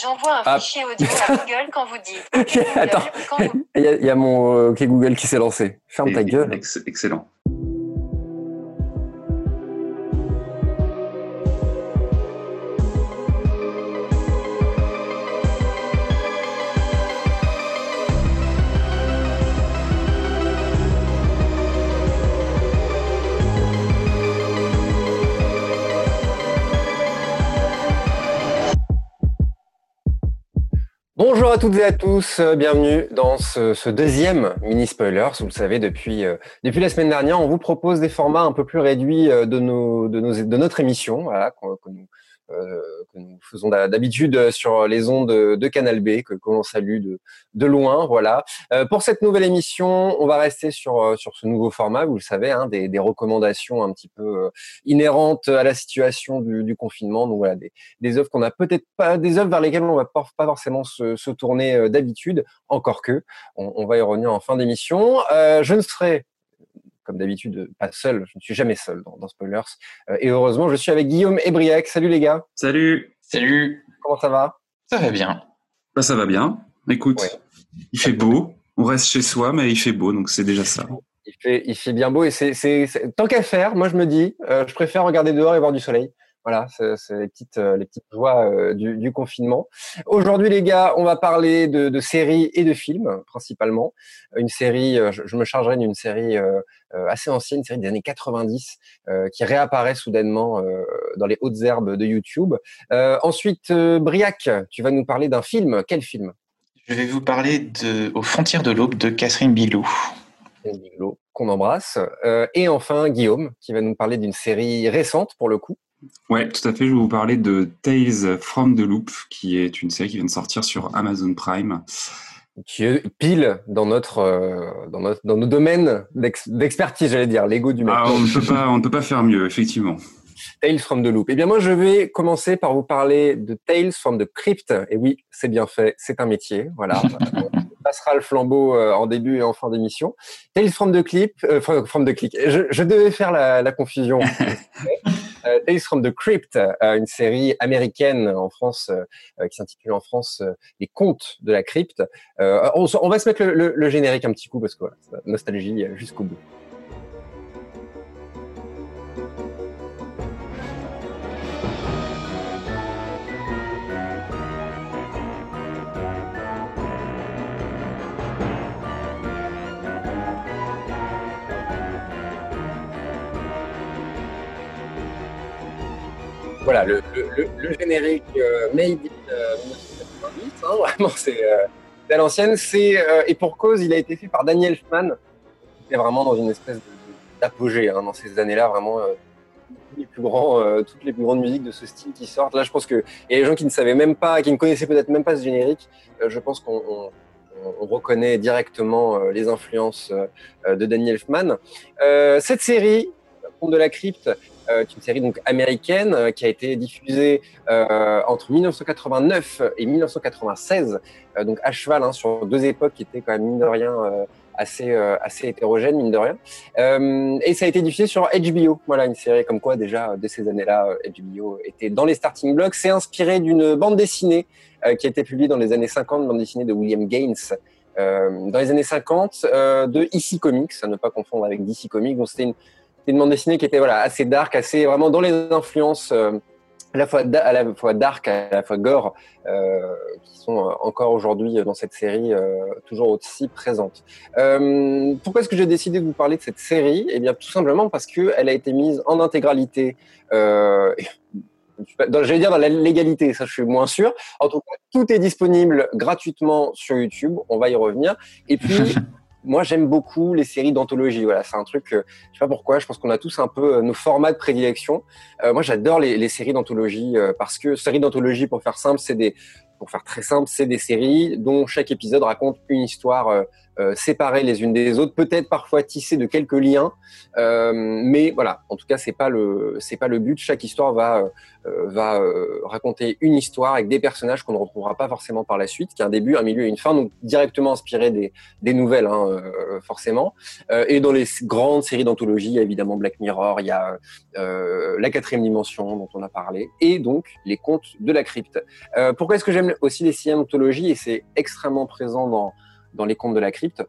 J'envoie un Ah. fichier audio à Google quand vous dites. Google, Attends. vous- Il y, a- il y a mon euh, OK Google qui s'est lancé. Ferme ta gueule. ex- excellent. Bonjour à toutes et à tous, euh, bienvenue dans ce, ce deuxième mini spoilers. Vous le savez, depuis euh, depuis la semaine dernière, on vous propose des formats un peu plus réduits euh, de nos de nos de notre émission, voilà, qu'on- que nous que nous faisons d'ha- d'habitude sur les ondes de, Canal B, que, que l'on salue de de loin, voilà. Euh, pour cette nouvelle émission, on va rester sur euh, sur ce nouveau format. Vous le savez, hein, des, des recommandations un petit peu euh, inhérentes à la situation du, du confinement. Donc voilà, des des œuvres qu'on a peut-être pas, des œuvres vers lesquelles on va pas, forcément se, se tourner euh, d'habitude, encore que on, on va y revenir en fin d'émission. Euh, je ne serai comme d'habitude pas seul, je ne suis jamais seul dans, dans Spoilers. Euh, et heureusement, je suis avec Guillaume et Briac. Salut les gars, Salut. Salut, comment ça va? Ça va bien. Bah, ça va bien. Écoute, Ouais. il fait beau. On reste chez soi, mais il fait beau, donc c'est déjà ça. il fait, il fait bien beau et c'est, c'est, c'est- tant qu'à faire, moi je me dis, euh, je préfère regarder dehors et voir du soleil. Voilà, c'est, les petites, euh, les petites joies euh, du, du confinement. Aujourd'hui, les gars, on va parler de, de séries et de films principalement. Une série, euh, je, je me chargerai d'une série assez ancienne, une série des années 90, euh, qui réapparaît soudainement euh, dans les hautes herbes de YouTube. Euh, ensuite, euh, Briac, tu vas nous parler d'un film. Quel film? Je vais vous parler de Aux frontières de l'aube de Catherine Bilou. Qu'on embrasse. Euh, et enfin, Guillaume, qui va nous parler d'une série récente pour le coup. Ouais, tout à fait. Je vais vous parler de Tales from the Loop, qui est une série qui vient de sortir sur Amazon Prime. qui est pile dans notre euh, dans notre dans nos domaines d'ex- d'expertise, j'allais dire, l'ego du mec. Ah, on ne peut pas, on ne peut pas faire mieux, effectivement. Tales from the Loop. Eh bien, moi, je vais commencer par vous parler de Tales from the Crypt. Et oui, c'est bien fait, c'est un métier. Voilà. On passera le flambeau euh, en début et en fin d'émission. Tales from the Clip, euh, from from the Click. Je, je devais faire la, la confusion. Euh, Tales from the Crypt, euh, une série américaine en France euh, qui s'intitule en France euh, Les Contes de la Crypte. Euh, on, on va se mettre le, le- le générique un petit coup parce que voilà, nostalgie euh, jusqu'au bout. Voilà, le, le, générique euh, Made in euh, 1990, hein, vraiment, c'est euh, c'est à l'ancienne. C'est euh, et pour cause, il a été fait par Daniel Elfman. C'était vraiment dans une espèce d'apogée hein, dans ces années-là, vraiment. les plus grands, toutes les plus grandes musiques de ce style qui sortent. Là, je pense que a des gens qui ne savaient même pas, qui ne connaissaient peut-être même pas ce générique. Je pense qu'on on, on reconnaît directement les influences de Daniel Elfman. Cette série, De la crypte, euh, est une série donc américaine euh, qui a été diffusée euh, entre 1989 et 1996, euh, donc à cheval hein, sur deux époques qui étaient quand même mine de rien assez assez hétérogènes mine de rien. Et ça a été diffusé sur HBO. Voilà une série comme quoi déjà dès ces années-là HBO était dans les starting blocks. C'est inspiré d'une bande dessinée qui a été publiée dans les années 50, bande dessinée de William Gaines. Dans les années 50 euh, de EC Comics, à ne pas confondre avec DC Comics. Donc c'était une, c'était une bande dessinée qui était voilà assez dark, assez vraiment dans les influences euh, à la fois à la dark, à la fois gore, euh, qui sont euh, encore aujourd'hui dans cette série toujours aussi présentes. Pourquoi est-ce que j'ai décidé de vous parler de cette série? Eh bien, tout simplement parce que elle a été mise en intégralité. J'allais dire dans la légalité, ça je suis moins sûr. En tout cas, tout est disponible gratuitement sur YouTube. On va y revenir. Et puis, moi, j'aime beaucoup les séries d'anthologie. Voilà, c'est un truc. euh, je sais pas pourquoi. Je pense qu'on a tous un peu euh, nos formats de prédilection. Euh, moi, j'adore les, les séries d'anthologie euh, parce que séries d'anthologie, pour faire simple, c'est des, pour faire très simple, c'est des séries dont chaque épisode raconte une histoire euh, séparées les unes des autres, peut-être parfois tissées de quelques liens, mais voilà. En tout cas, c'est pas pas le but. Chaque histoire va va raconter une histoire avec des personnages qu'on ne retrouvera pas forcément par la suite, qui a un début, un milieu et une fin, donc directement inspiré des des nouvelles, hein, forcément. et dans les grandes séries d'anthologie, il y a évidemment Black Mirror, il y a la quatrième dimension dont on a parlé, et donc les contes de la crypte. pourquoi est-ce que j'aime aussi les séries d'anthologie? Et c'est extrêmement présent dans dans les contes de la crypte,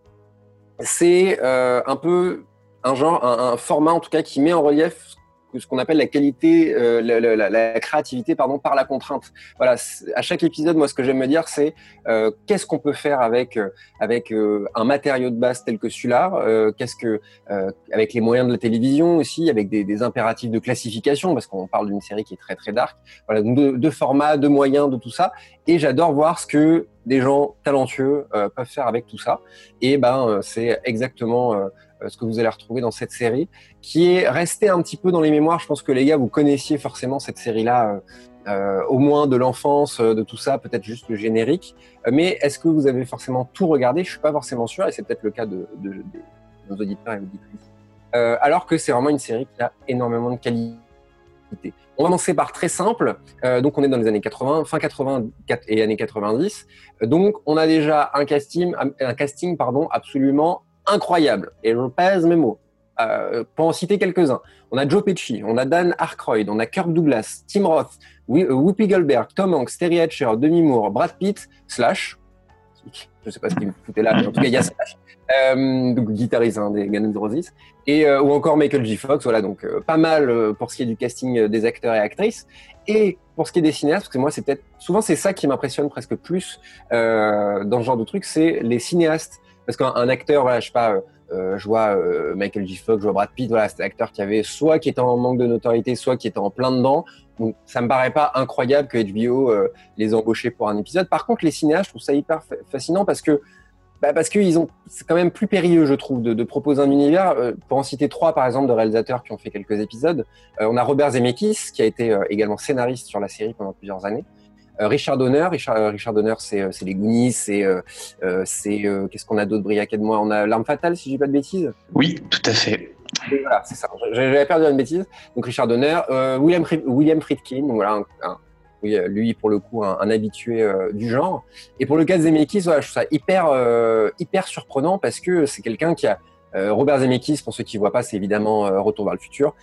c'est euh, un peu un genre, un, format en tout cas qui met en relief ce qu'on appelle la qualité, euh, la, créativité, pardon, par la contrainte. Voilà, à chaque épisode, moi, ce que j'aime me dire, c'est euh, qu'est-ce qu'on peut faire avec avec un matériau de base tel que celui-là, qu'est-ce que avec les moyens de la télévision aussi, avec des, impératifs de classification, parce qu'on parle d'une série qui est très très dark. Voilà, de, de formats, de moyens, de tout ça. Et j'adore voir ce que des gens talentueux euh, peuvent faire avec tout ça. Et ben, euh, c'est exactement euh, ce que vous allez retrouver dans cette série, qui est restée un petit peu dans les mémoires. Je pense que les gars, vous connaissiez forcément cette série-là, au moins de l'enfance, de tout ça, peut-être juste le générique. mais est-ce que vous avez forcément tout regardé? Je suis pas forcément sûr, et c'est peut-être le cas de, nos auditeurs et auditrices. alors que c'est vraiment une série qui a énormément de qualité on va commencer par très simple. Euh, donc, on est dans les années 80, fin 80 et années 90. Donc, on a déjà un casting, un casting pardon, absolument incroyable. Et je pèse mes mots. Euh, pour en citer quelques-uns, on a Joe Pesci, on a Dan Aykroyd, on a Kirk Douglas, Tim Roth, euh, Whoopi Goldberg, Tom Hanks, Terry Hatcher, Demi Moore, Brad Pitt, Slash. Je ne sais pas ce qu'il me foutait là, mais en tout cas, il y a Slash. Euh, donc guitariste hein, des Guns N' Roses, et ou encore Michael J. Fox. Voilà, donc pas mal pour ce qui est du casting des acteurs et actrices. Et pour ce qui est des cinéastes, parce que moi c'est peut-être souvent c'est ça qui m'impressionne presque plus dans ce genre de truc, c'est les cinéastes. Parce qu'un acteur, voilà, je sais pas, je vois Michael J. Fox, je vois Brad Pitt, voilà, c'est acteur qui avait soit qui était en manque de notoriété, soit qui était en plein dedans. Donc ça me paraît pas incroyable que HBO les embauchait pour un épisode. Par contre, les cinéastes, je trouve ça hyper fascinant parce que bah parce ont, c'est quand même plus périlleux, je trouve, de, proposer un univers. Euh, pour en citer trois, par exemple, de réalisateurs qui ont fait quelques épisodes, euh, on a Robert Zemeckis, qui a été euh, également scénariste sur la série pendant plusieurs années. Richard Donner, Richard, Richard Donner, c'est les Goonies, c'est c'est qu'est-ce qu'on a d'autre brillac de moi On a l'arme fatale, si je dis pas de bêtises. Oui, tout à fait. voilà, c'est ça. J'avais perdu une bêtise. Donc Richard Donner, William William Friedkin, donc voilà un oui, euh, lui pour le coup un, habitué euh, du genre. Et pour le cas de Zemeckis, voilà, je trouve ça hyper euh, hyper surprenant parce que c'est quelqu'un qui a Robert Zemeckis, pour ceux qui ne voient pas, c'est évidemment Retour vers le futur.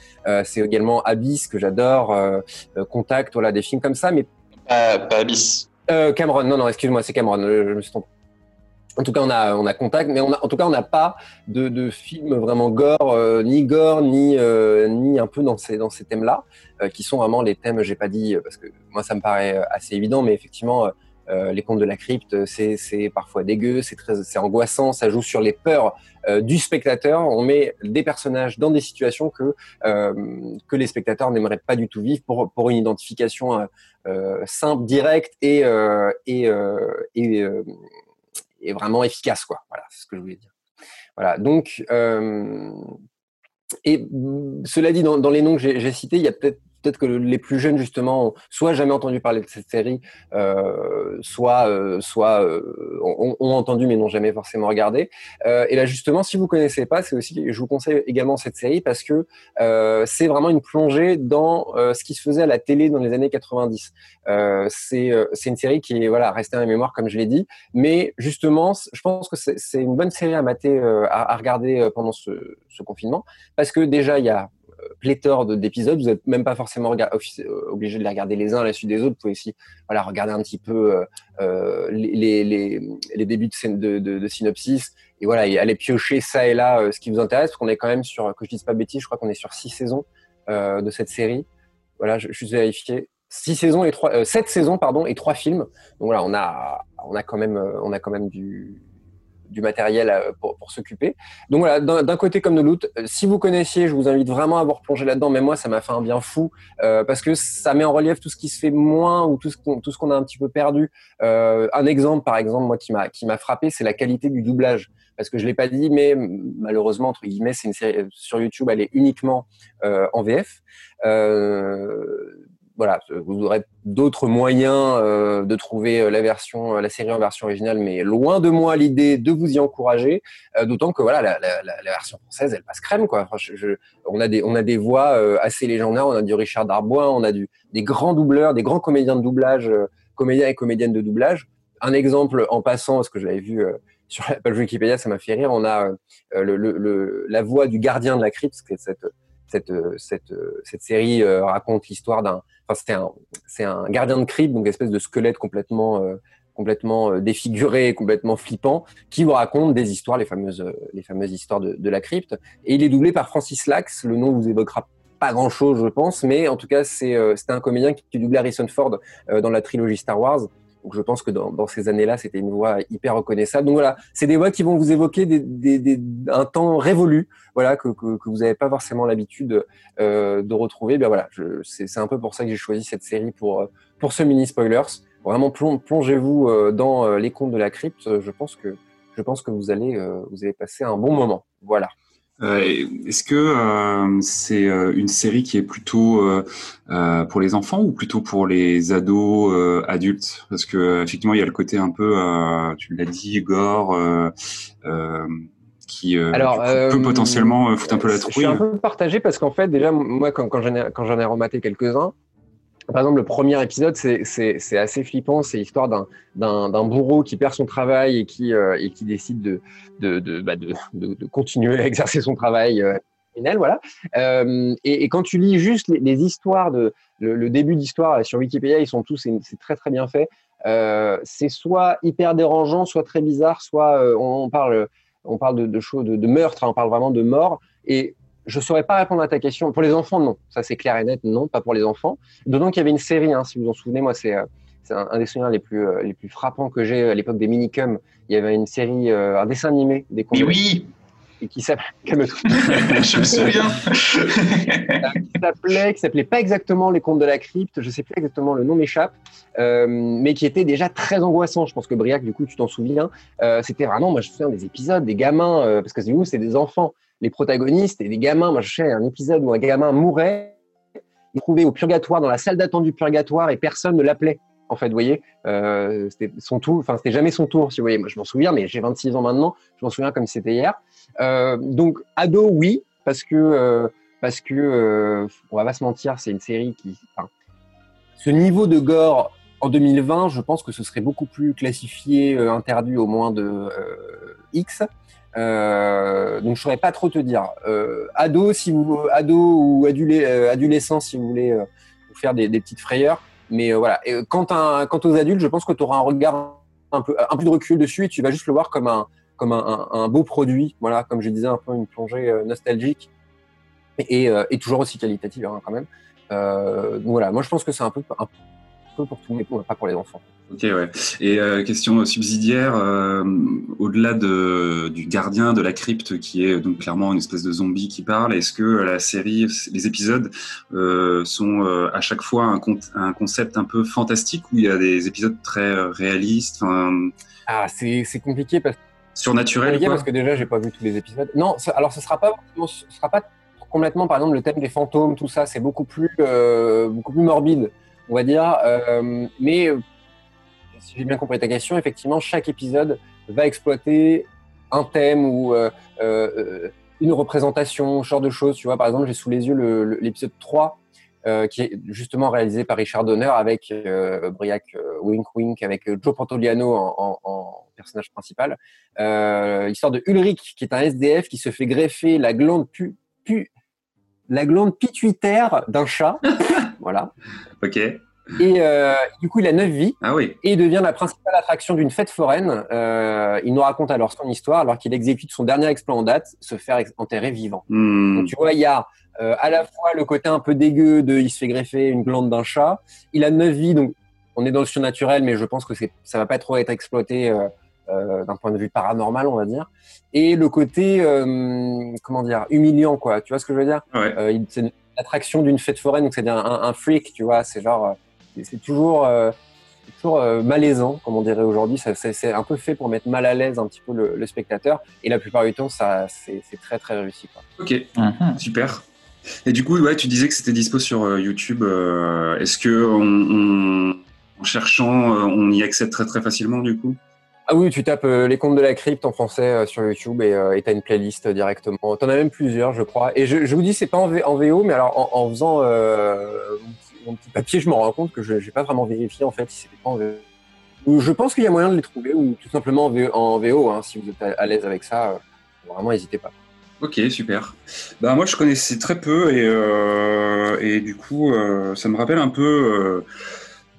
c'est également Abyss que j'adore, Contact, voilà des films comme ça, mais pas, Abyss. Cameron, non non, excuse-moi, c'est Cameron, je, me suis trompé. En tout cas, on a, on a contact, mais on a, en tout cas, on n'a pas de, de film vraiment gore, euh, ni gore, ni, euh, ni un peu dans ces, dans ces thèmes-là, euh, qui sont vraiment les thèmes, j'ai pas dit, parce que moi, ça me paraît assez évident, mais effectivement, les contes de la crypte, c'est parfois dégueu, c'est angoissant, ça joue sur les peurs du spectateur. On met des personnages dans des situations que que les spectateurs n'aimeraient pas du tout vivre pour pour une identification simple, directe et et, et est vraiment efficace, quoi. Voilà, c'est ce que je voulais dire. Voilà, donc, euh, et cela dit, dans les noms que j'ai cités, il y a peut-être peut-être que les plus jeunes justement ont soit jamais entendu parler de cette série, euh, soit euh, soit euh, ont, entendu mais n'ont jamais forcément regardé. Et là justement, si vous connaissez pas, c'est aussi je vous conseille également cette série parce que c'est vraiment une plongée dans ce qui se faisait à la télé dans les années 90. c'est c'est une série qui est voilà restée dans la mémoire comme je l'ai dit, mais justement, je pense que c'est une bonne série à mater, à, à regarder pendant ce confinement parce que déjà il y a pléthore d'épisodes. Vous n'êtes même pas forcément euh, obligé de les regarder les uns à la suite des autres. Vous pouvez aussi voilà, regarder un petit peu euh, euh les, les, les, débuts de, de, synopsis et voilà, aller piocher ça et là ce qui vous intéresse. Parce qu'on est quand même sur, que je dise pas bêtise, je crois qu'on est sur six saisons de cette série. Voilà, je, je suis vérifié. Six saisons et trois, sept saisons pardon et trois films. Donc voilà, on a, on a quand même, on a quand même du, du matériel euh, pour, pour s'occuper. Donc voilà, d'un côté comme de l'autre, euh, si vous connaissiez, je vous invite vraiment à vous replonger là-dedans. Mais moi, ça m'a fait un bien fou euh, parce que ça met en relief tout ce qui se fait moins ou tout ce qu'on qu'on a un petit peu perdu. Euh, un exemple, par exemple, moi qui m'a qui m'a frappé, c'est la qualité du doublage. Parce que je l'ai pas dit, mais malheureusement entre guillemets, c'est une série sur YouTube, elle est uniquement euh, en VF. Euh, voilà, vous aurez d'autres moyens euh, de trouver euh, la version, la série en version originale, mais loin de moi l'idée de vous y encourager. D'autant que voilà, la, version française, elle passe crème quoi. On a des, on a des voix assez légendaires. On a du Richard Darbois, on a du, des grands doubleurs, des grands comédiens de doublage, comédiens et comédiennes de doublage. Un exemple en passant, parce que je l'avais vu sur la page Wikipédia, ça m'a fait rire. On a la voix du gardien de la crypte, cette cette, cette, cette série raconte l'histoire d'un c'est un, un gardien de crypte, donc espèce de squelette complètement, euh, complètement euh, défiguré, complètement flippant, qui vous raconte des histoires, les fameuses, euh, les fameuses histoires de, la crypte. Et il est doublé par Francis Lax. Le nom vous évoquera pas grand chose, je pense, mais en tout cas, c'est, un comédien qui, qui doublait Harrison Ford dans la trilogie Star Wars. Donc je pense que dans, ces années-là, c'était une voix hyper reconnaissable. Donc voilà, c'est des voix qui vont vous évoquer des, un temps révolu, voilà, que, vous n'avez pas forcément l'habitude euh, de retrouver. Bien voilà, c'est un peu pour ça que j'ai choisi cette série pour pour ce mini spoilers. Vraiment plongez-vous euh, dans euh, les contes de la crypte. Je pense que je pense que vous allez euh, vous allez passer un bon moment. Voilà. Euh, Est-ce que euh, c'est euh, une série qui est plutôt euh, pour les enfants ou plutôt pour les ados adultes? Parce que effectivement, il y a le côté un peu, tu l'as dit, gore. qui Alors, peut potentiellement foutre un peu la trouille. Je suis un peu partagé parce qu'en fait, déjà, moi, quand, quand j'en ai, ai rematé quelques-uns, par exemple, le premier épisode, c'est assez flippant. C'est l'histoire d'un bourreau qui perd son travail et qui, euh, décide de, de, de, bah de, continuer à exercer son travail euh, voilà. Euh, et, quand tu lis juste les, histoires le, début d'histoire sur Wikipédia, ils sont tous, très très bien fait. Euh, c'est soit hyper dérangeant, soit très bizarre, soit on, parle, de, choses, meurtre, hein, on parle vraiment de mort. Et je saurais pas répondre à ta question. Pour les enfants, non. Ça, c'est clair et net, non, pas pour les enfants. D'autant qu'il y avait une série, hein, si vous vous en souvenez, moi, c'est euh, un, un, des souvenirs les plus, euh, les plus frappants que j'ai à l'époque des minicums. Il y avait une série, euh, un dessin animé des contes. oui et qui s'appelait je me souviens qui s'appelait qui s'appelait pas exactement les contes de la crypte je sais plus exactement le nom m'échappe euh, mais qui était déjà très angoissant je pense que Briac du coup tu t'en souviens euh, c'était vraiment moi je me souviens des épisodes des gamins euh, parce que c'est vous c'est des enfants les protagonistes et les gamins. Moi, je sais un épisode où un gamin mourait, il trouvait au purgatoire, dans la salle d'attente du purgatoire, et personne ne l'appelait. En fait, vous voyez, euh, c'était son tour, enfin, c'était jamais son tour, si vous voyez. Moi, je m'en souviens, mais j'ai 26 ans maintenant, je m'en souviens comme c'était hier. Euh, donc, ado, oui, parce que, euh, parce que, euh, on va pas se mentir, c'est une série qui, ce niveau de gore en 2020, je pense que ce serait beaucoup plus classifié, interdit au moins de X. Euh, donc je saurais pas trop te dire. Euh, ado, si vous, ado ou adulé, euh, adolescent, si vous voulez euh, vous faire des, petites frayeurs. Mais voilà. Et quant, à, aux adultes, je pense que tu auras un regard un peu, un peu de recul dessus et tu vas juste le voir comme un, comme un, un, beau produit. Voilà, comme je disais, un peu une plongée nostalgique et, toujours aussi qualitative hein, quand même. donc voilà, moi je pense que c'est un peu, peu pour tout le monde, pas pour les enfants. Ok, ouais. Et euh, question subsidiaire, euh, au-delà de, du gardien de la crypte, qui est donc clairement une espèce de zombie qui parle, est-ce que la série, les épisodes euh, sont euh, à chaque fois un, un, concept un peu fantastique ou il y a des épisodes très euh, réalistes Ah, c'est compliqué parce surnaturel. Compliqué parce que déjà, j'ai pas vu tous les épisodes. Non, alors ce sera pas, ce sera pas complètement, par exemple, le thème des fantômes, tout ça, c'est beaucoup plus, beaucoup plus morbide, on va dire. mais si j'ai bien compris ta question, effectivement, chaque épisode va exploiter un thème ou euh, euh, une représentation, ce genre de choses. Tu vois, par exemple, j'ai sous les yeux l'épisode 3, euh, qui est justement réalisé par Richard Donner avec euh, Briac euh, Wink Wink, avec Joe Pantoliano en, personnage principal. L'histoire de Ulrich, qui est un SDF qui se fait greffer la glande pu la glande pituitaire d'un chat. voilà. Ok. Et euh, du coup, il a neuf vies. Ah oui. Et il devient la principale attraction d'une fête foraine. Euh, il nous raconte alors son histoire, alors qu'il exécute son dernier exploit en date, se faire enterrer vivant. Hmm. Donc tu vois, il y a euh, à la fois le côté un peu dégueu de il se fait greffer une glande d'un chat. Il a neuf vies, donc on est dans le surnaturel, mais je pense que ça va pas trop être exploité euh, d'un point de vue paranormal, on va dire. Et le côté euh, comment dire humiliant, quoi. Tu vois ce que je veux dire? Ouais. Euh, C'est une attraction d'une fête foraine, donc c'est un, un, freak, tu vois. C'est genre c'est toujours, euh, toujours euh, malaisant, comme on dirait aujourd'hui. C'est un peu fait pour mettre mal à l'aise un petit peu le, le, spectateur. Et la plupart du temps, ça, c'est très très réussi. Quoi. Ok, mm -hmm. super. Et du coup, ouais, tu disais que c'était dispo sur euh, YouTube. euh, Est-ce que on- on- en cherchant, euh, on y accède très très facilement du coup? Ah oui, tu tapes euh, les contes de la crypte en français euh, sur YouTube et euh, et t'as une playlist directement. T'en as même plusieurs, je crois. Et je, vous dis, c'est pas en, VO, mais alors en, faisant euh, mon, petit, papier, je me rends compte que je j'ai pas vraiment vérifié en fait si c'était pas en VO. Ou Je pense qu'il y a moyen de les trouver, ou tout simplement en VO, hein, si vous êtes à, l'aise avec ça. vraiment, n'hésitez pas. Ok, super. Bah moi je connaissais très peu et, et du coup ça me rappelle un peu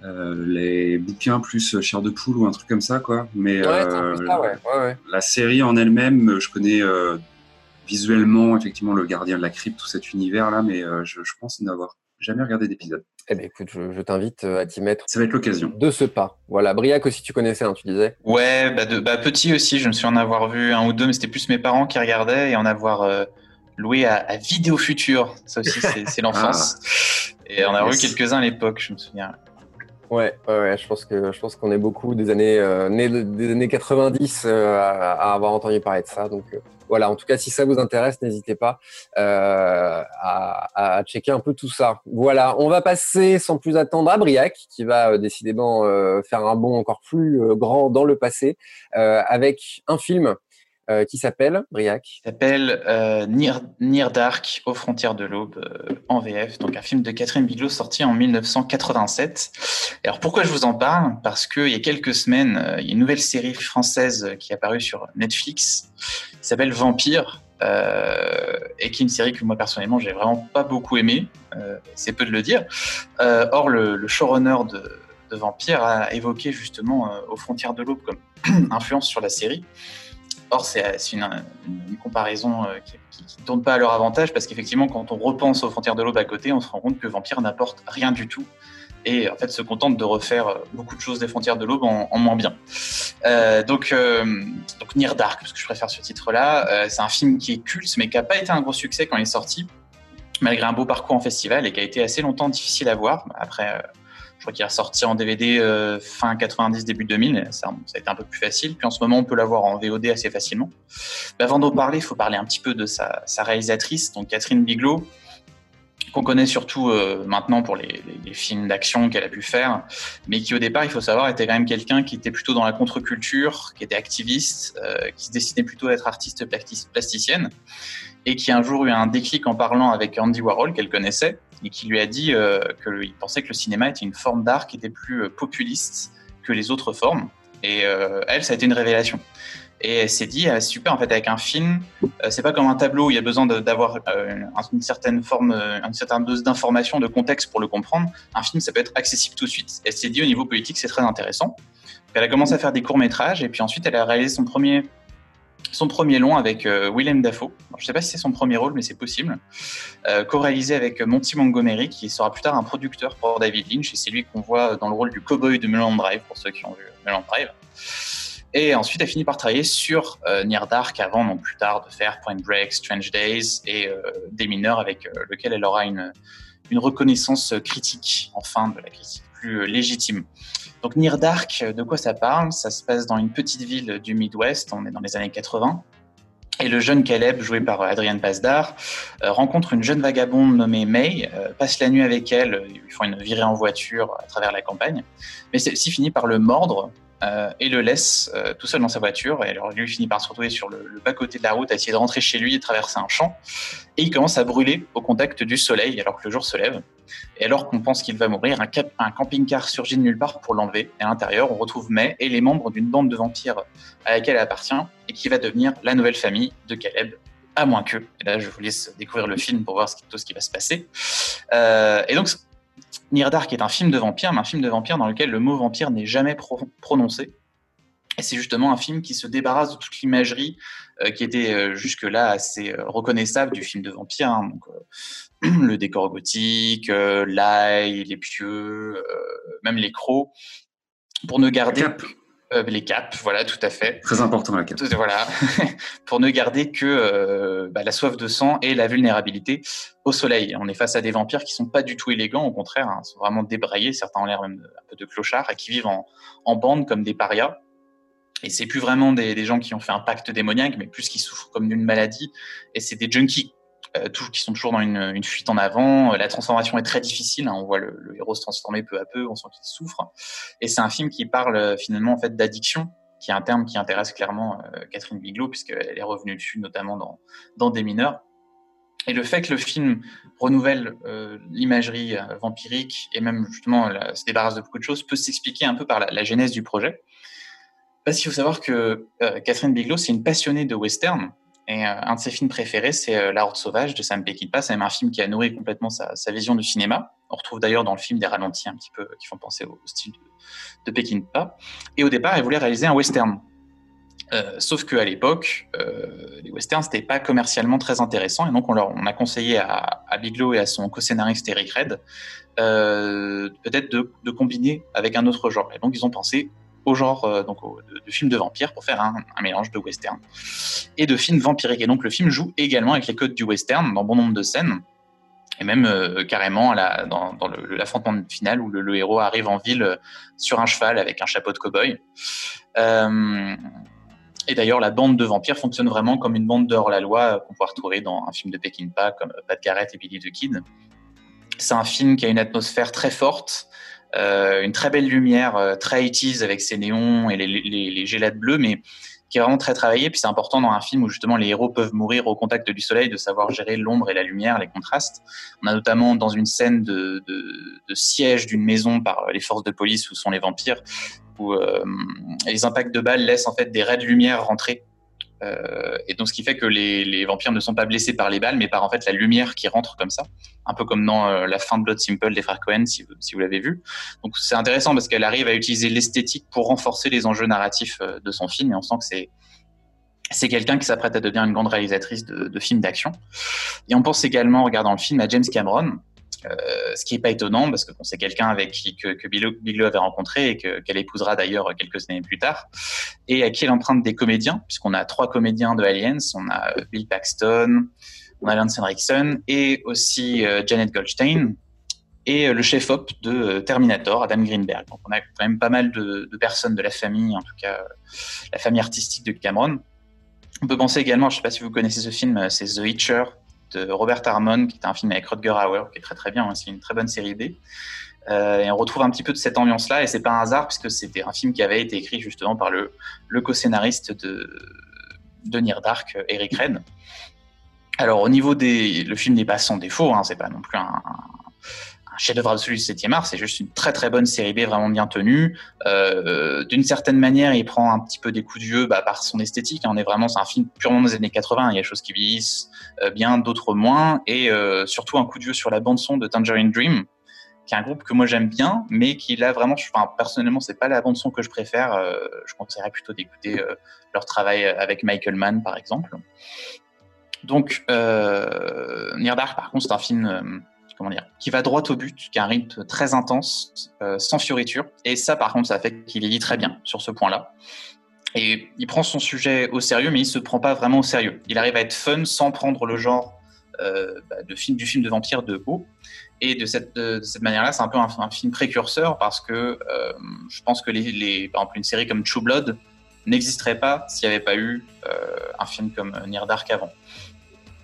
euh, euh, les bouquins plus chair de poule ou un truc comme ça quoi. Mais Ouais, euh, ça, ouais. ouais, ouais. la série en elle-même, je connais euh, visuellement effectivement le Gardien de la Crypte, tout cet univers là, mais euh, je, je pense n'avoir jamais regardé d'épisode. Eh ben écoute, je, je t'invite euh, à t'y mettre Ça va être l'occasion. de ce pas. Voilà, Briac aussi, tu connaissais, hein, tu disais. Ouais, bah, de, bah, petit aussi, je me suis en avoir vu un ou deux, mais c'était plus mes parents qui regardaient et en avoir euh, loué à, à Vidéo Futur. Ça aussi, c'est l'enfance. Et on a Yes. vu quelques-uns à l'époque, je me souviens. Ouais, ouais, ouais, je pense que je pense qu'on est beaucoup des années euh, des années 90 euh, à, avoir entendu parler de ça. Donc euh, voilà, en tout cas, si ça vous intéresse, n'hésitez pas à, à checker un peu tout ça. Voilà, on va passer sans plus attendre à Briac, qui va décidément faire un bond encore plus grand dans le passé avec un film euh, qui s'appelle Briac? s'appelle euh, Near, Dark, aux frontières de l'aube, euh, en VF, donc un film de Catherine Bigelow sorti en 1987. Et alors pourquoi je vous en parle? Parce qu'il y a quelques semaines, euh, il y a une nouvelle série française qui est apparue sur Netflix, qui s'appelle Vampire, et qui est une série que moi personnellement j'ai vraiment pas beaucoup aimé, c'est peu de le dire. Or le, showrunner de, de Vampire a évoqué justement aux frontières de l'aube comme influence sur la série. Or, c'est c'est une, comparaison euh, qui ne tourne pas à leur avantage parce qu'effectivement, quand on repense aux frontières de l'aube à côté, on se rend compte que Vampire n'apporte rien du tout et en fait se contente de refaire euh, beaucoup de choses des frontières de l'aube en, moins bien. Euh, donc, euh, Dark, parce que je préfère ce titre-là, euh, c'est un film qui est culte mais qui n'a pas été un gros succès quand il est sorti, malgré un beau parcours en festival et qui a été assez longtemps difficile à voir. Après, euh, je crois qu'il est ressorti en DVD euh, fin 90, début 2000. et Ça, a été un peu plus facile. Puis en ce moment, on peut l'avoir en VOD assez facilement. Mais avant d'en parler, il faut parler un petit peu de sa, sa réalisatrice, donc Catherine Bigelow, qu'on connaît surtout euh, maintenant pour les, les- les films d'action qu'elle a pu faire, mais qui au départ, il faut savoir, était quand même quelqu'un qui était plutôt dans la contre-culture, qui était activiste, euh, qui se destinait plutôt à être artiste plastic- plasticienne, et qui un jour eu un déclic en parlant avec Andy Warhol, qu'elle connaissait, et qui lui a dit euh, qu'il pensait que le cinéma était une forme d'art qui était plus euh, populiste que les autres formes. Et euh, elle, ça a été une révélation. Et elle s'est dit, ah, super, en fait, avec un film, c'est pas comme un tableau où il y a besoin d'avoir une certaine forme, une certaine dose d'information, de contexte pour le comprendre. Un film, ça peut être accessible tout de suite. Elle s'est dit, au niveau politique, c'est très intéressant. Elle a commencé à faire des courts-métrages, et puis ensuite, elle a réalisé son premier, son premier long avec euh, Willem Dafoe. Je sais pas si c'est son premier rôle, mais c'est possible. Euh, co-réalisé avec Monty Montgomery, qui sera plus tard un producteur pour David Lynch, et c'est lui qu'on voit dans le rôle du cowboy de Mulholland Drive, pour ceux qui ont vu Mulholland Drive. Et ensuite, elle finit par travailler sur euh, Near Dark avant, donc plus tard, de faire Point Break, Strange Days et euh, Des mineurs, avec euh, lequel elle aura une, une reconnaissance critique, enfin, de la critique plus euh, légitime. Donc Near Dark, euh, de quoi ça parle? Ça se passe dans une petite ville du Midwest, on est dans les années 80. Et le jeune Caleb, joué par Adrienne Pasdar, euh, rencontre une jeune vagabonde nommée May, euh, passe la nuit avec elle, euh, ils font une virée en voiture à travers la campagne, mais celle-ci finit par le mordre euh, et le laisse euh, tout seul dans sa voiture. Et alors lui finit par se retrouver sur le, bas-côté de la route, à essayer de rentrer chez lui et traverser un champ. Et il commence à brûler au contact du soleil alors que le jour se lève. Et alors qu'on pense qu'il va mourir, un camping-car surgit de nulle part pour l'enlever. Et à l'intérieur, on retrouve May et les membres d'une bande de vampires à laquelle elle appartient et qui va devenir la nouvelle famille de Caleb. À moins que, et là je vous laisse découvrir le film pour voir ce qui- tout ce qui va se passer. Euh, et donc, Near Dark est un film de vampire, mais un film de vampire dans lequel le mot vampire n'est jamais pro- prononcé. Et c'est justement un film qui se débarrasse de toute l'imagerie euh, qui était euh, jusque-là assez euh, reconnaissable du film de vampire. hein. le décor gothique, l'ail, les pieux, même les crocs, pour ne garder euh, les capes, voilà, tout à fait. très important la cap. Tout- Voilà, pour ne garder que euh, bah, la soif de sang et la vulnérabilité au soleil. On est face à des vampires qui sont pas du tout élégants, au contraire, hein, sont vraiment débraillés. Certains ont l'air même un peu de clochards et qui vivent en, en bande comme des parias. Et c'est plus vraiment des, des gens qui ont fait un pacte démoniaque, mais plus qui souffrent comme d'une maladie. Et c'est des junkies qui sont toujours dans une, fuite en avant. La transformation est très difficile. Hein. On voit le, héros se transformer peu à peu. On sent qu'il souffre. Et c'est un film qui parle finalement en fait d'addiction, qui est un terme qui intéresse clairement Catherine Bigelow puisqu'elle est revenue dessus notamment dans, dans Des mineurs. Et le fait que le film renouvelle l'imagerie vampirique et même justement se débarrasse de beaucoup de choses peut s'expliquer un peu par la, genèse du projet. Parce qu'il faut savoir que Catherine Bigelow, c'est une passionnée de western. Et euh, un de ses films préférés, c'est euh, La Horde sauvage de Sam Peckinpah. C'est même un film qui a nourri complètement sa, vision du cinéma. On retrouve d'ailleurs dans le film des ralentis un petit peu qui font penser au, style de, de Peckinpah. Et au départ, elle voulait réaliser un western. Euh, sauf qu'à l'époque, les westerns, c'était pas commercialement très intéressant. Et donc, on, leur, a conseillé à, à et à son co-scénariste Eric Red peut-être de, combiner avec un autre genre. Et donc, ils ont pensé au genre euh, donc de, films de vampires pour faire un, mélange de western et de films vampiriques. Et donc le film joue également avec les codes du western dans bon nombre de scènes. Et même euh, carrément dans, l'affrontement final où le, héros arrive en ville euh, sur un cheval avec un chapeau de cow-boy. et d'ailleurs, la bande de vampires fonctionne vraiment comme une bande de hors-la-loi qu'on peut retrouver dans un film de Peckinpah comme Pat Garrett et Billy the Kid. C'est un film qui a une atmosphère très forte, euh, une très belle lumière, euh, très 80 avec ses néons et les, les, les gélades bleues, mais qui est vraiment très travaillé. Puis c'est important dans un film où justement les héros peuvent mourir au contact du soleil, de savoir gérer l'ombre et la lumière, les contrastes. On a notamment dans une scène de, de, de siège d'une maison par les forces de police où sont les vampires, où euh, les impacts de balles laissent en fait des raies de lumière rentrer euh, et donc, ce qui fait que les, vampires ne sont pas blessés par les balles, mais par en fait la lumière qui rentre comme ça, un peu comme dans euh, la fin de Blood Simple des frères Cohen, si, vous l'avez vu. Donc, c'est intéressant parce qu'elle arrive à utiliser l'esthétique pour renforcer les enjeux narratifs euh, de son film, et on sent que c'est c'est quelqu'un qui s'apprête à devenir une grande réalisatrice de, de films d'action. Et on pense également, en regardant le film, à James Cameron, ce qui n'est pas étonnant parce que c'est quelqu'un avec qui que, que Bigelow, avait rencontré et qu'elle épousera d'ailleurs quelques années plus tard, et à qui elle emprunte des comédiens, puisqu'on a trois comédiens de Aliens, on a euh, Bill Paxton, on a Lance Henriksen et aussi euh, Janet Goldstein et le chef-op de Terminator, Adam Greenberg. Donc on a quand même pas mal de, de, personnes de la famille, en tout cas la famille artistique de Cameron. On peut penser également, je ne sais pas si vous connaissez ce film, c'est The Hitcher de Robert Harmon, qui est un film avec Rutger Hauer, qui est très très bien, c'est une très bonne série B. Euh, et on retrouve un petit peu de cette ambiance-là, et c'est pas un hasard, puisque c'était un film qui avait été écrit justement par le, co-scénariste de, de Near Dark, Eric Red. Alors au niveau des... Le film n'est pas sans défaut, hein, c'est pas non plus un, chef-d'œuvre absolu du 7e art, c'est juste une très très bonne série B vraiment bien tenue. Euh, D'une certaine manière, il prend un petit peu des coups de vieux bah, par son esthétique. Hein. On est vraiment, c'est un film purement des années 80. Il y a des choses qui vieillissent euh, bien, d'autres moins, et euh, surtout un coup de vieux sur la bande son de Tangerine Dream, qui est un groupe que moi j'aime bien, mais qui là vraiment, enfin, personnellement, c'est pas la bande son que je préfère. Je conseillerais plutôt d'écouter leur travail avec Michael Mann, par exemple. Donc, Near Dark, par contre, c'est un film qui va droit au but, qui a un rythme très intense, euh, sans fioriture. Et ça, par contre, ça fait qu'il lit très bien sur ce point-là. Et il prend son sujet au sérieux, mais il se prend pas vraiment au sérieux. Il arrive à être fun sans prendre le genre euh, bah, de film, du film de vampire de haut. Et de cette, manière-là, c'est un peu un, film précurseur parce que euh, je pense que par exemple une série comme True Blood n'existerait pas s'il n'y avait pas eu un film comme Near Dark avant.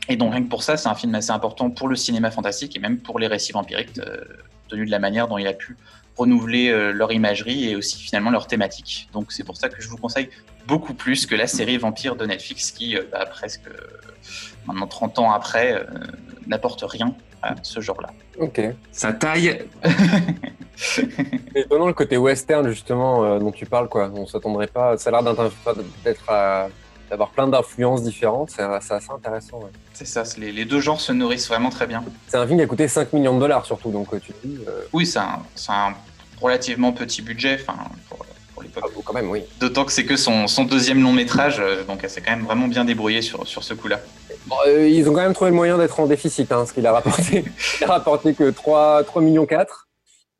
Et donc, rien que pour ça, c'est un film assez important pour le cinéma fantastique et même pour les récits vampiriques, euh, tenu de la manière dont il a pu renouveler euh, leur imagerie et aussi finalement leur thématique. Donc, c'est pour ça que je vous conseille beaucoup plus que la série Vampire de Netflix qui, euh, bah, presque maintenant 30 ans après, n'apporte rien à ce genre-là. Ok. Ça taille. C'est étonnant le côté western justement dont tu parles quoi. On s'attendrait pas. Ça a l'air d'être à d'avoir plein d'influences différentes. C'est assez intéressant. C'est ça, les, les, deux genres se nourrissent vraiment très bien. C'est un film qui a coûté 5 millions de dollars surtout, donc euh, tu dis. Euh, oui, c'est un, un, relativement petit budget pour, pour l'époque. Ah, quand même, oui. D'autant que c'est que son, son, deuxième long métrage, euh, donc elle s'est quand même vraiment bien débrouillée sur, sur ce coup-là. ils ont quand même trouvé le moyen d'être en déficit, hein, ce qu'il a rapporté. il a rapporté que 3, 3 millions 4.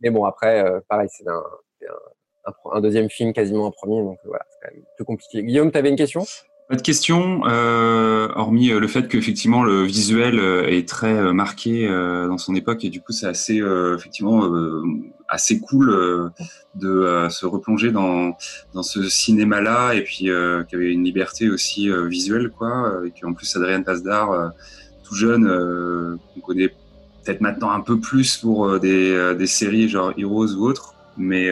Mais bon, après, pareil, c'est un, un, un, deuxième film quasiment un premier, donc voilà, c'est quand même plus compliqué. Guillaume, tu avais une question? Pas de question, euh, hormis euh, le fait qu'effectivement le visuel euh, est très euh, marqué dans son époque et du coup c'est assez effectivement assez cool de se replonger dans dans ce cinéma-là et puis qui avait une liberté aussi visuelle quoi, et en plus Adrien Pasdar tout jeune, on connaît peut-être maintenant un peu plus pour des, des séries genre Heroes ou autres, mais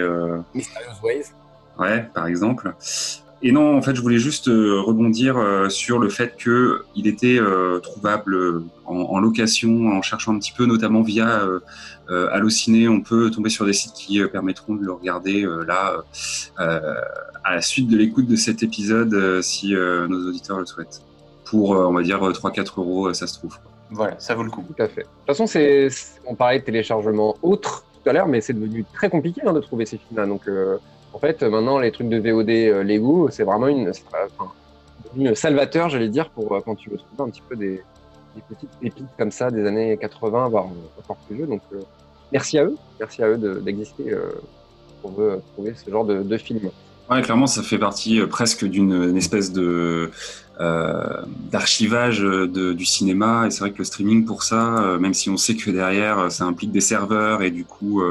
Mysterious Ways. Ouais, par exemple. Et non, en fait, je voulais juste euh, rebondir euh, sur le fait que il était euh, trouvable en, location, en cherchant un petit peu, notamment via Allociné. On peut tomber sur des sites qui permettront de le regarder là à la suite de l'écoute de cet épisode, si nos auditeurs le souhaitent. Pour, on va dire, 3-4 euros, ça se trouve. Voilà, ça vaut le coup. Tout à fait. De toute façon, c'est, on parlait de téléchargement autre tout à l'heure, mais c'est devenu très compliqué hein, de trouver ces films-là. Donc, en fait, maintenant, les trucs de VOD euh, Lego, c'est vraiment une, salvateur, j'allais dire, pour euh, quand tu veux trouver un petit peu des, petites pépites comme ça des années 80, voire encore plus vieux. Donc, euh, merci à eux, merci à eux d'exister pour trouver ce genre de, de film. Ouais, clairement, ça fait partie presque d'une espèce de d'archivage du cinéma. Et c'est vrai que le streaming, pour ça, même si on sait que derrière, ça implique des serveurs et du coup,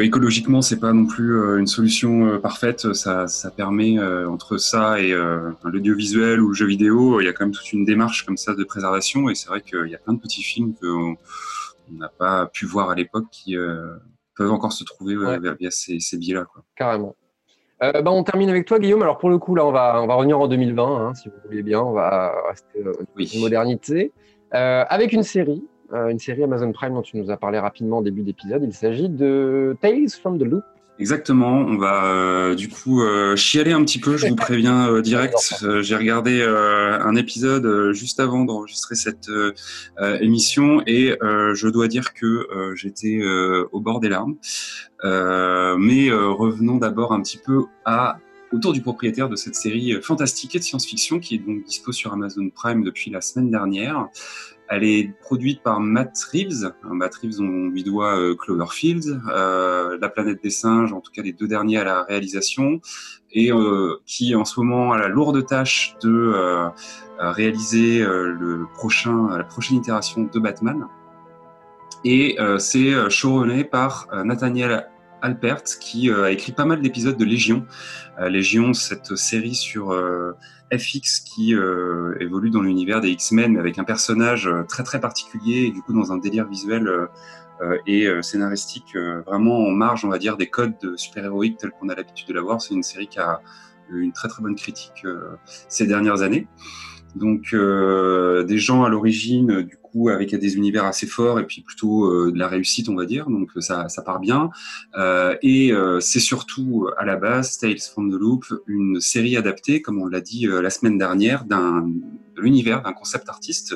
écologiquement c'est pas non plus euh, une solution euh, parfaite. Ça, ça permet euh, entre ça et l'audiovisuel ou le jeu vidéo, il y a quand même toute une démarche comme ça de préservation. Et c'est vrai qu'il y a plein de petits films qu'on n'a pas pu voir à l'époque qui peuvent encore se trouver via ces, ces biais-là. Carrément. bah, on termine avec toi, Guillaume. Alors, pour le coup, là, on va, on va revenir en 2020, hein, si vous voulez bien. On va rester oui. une modernité. avec une série euh, une série Amazon Prime dont tu nous as parlé rapidement au début d'épisode. Il s'agit de Tales from the Loop. Exactement, on va euh, du coup euh, chialer un petit peu, je vous préviens direct. J'ai regardé un épisode juste avant d'enregistrer cette émission et je dois dire que j'étais au bord des larmes. mais revenons d'abord un petit peu à autour du propriétaire de cette série fantastique et de science-fiction qui est donc dispo sur Amazon Prime depuis la semaine dernière. Elle est produite par Matt Reeves. Matt Reeves, on lui doit euh, Cloverfield, euh, La planète des singes, en tout cas les deux derniers à la réalisation, et euh, qui en ce moment a la lourde tâche de réaliser le prochain, la prochaine itération de Batman. Et c'est showrunné par Nathaniel Alpert, qui a écrit pas mal d'épisodes de Légion. Légion, cette série sur FX qui euh, évolue dans l'univers des X-Men, avec un personnage euh, très très particulier et du coup dans un délire visuel euh, et scénaristique vraiment en marge, on va dire, des codes de super-héroïques tels qu'on a l'habitude de l'avoir. C'est une série qui a une très très bonne critique ces dernières années. Donc des gens à l'origine du avec des univers assez forts et puis plutôt euh, de la réussite, on va dire. Donc ça, ça part bien. Euh, et euh, c'est surtout à la base Tales from the Loop, une série adaptée, comme on l'a dit la semaine dernière, d'un de l'univers d'un concept artiste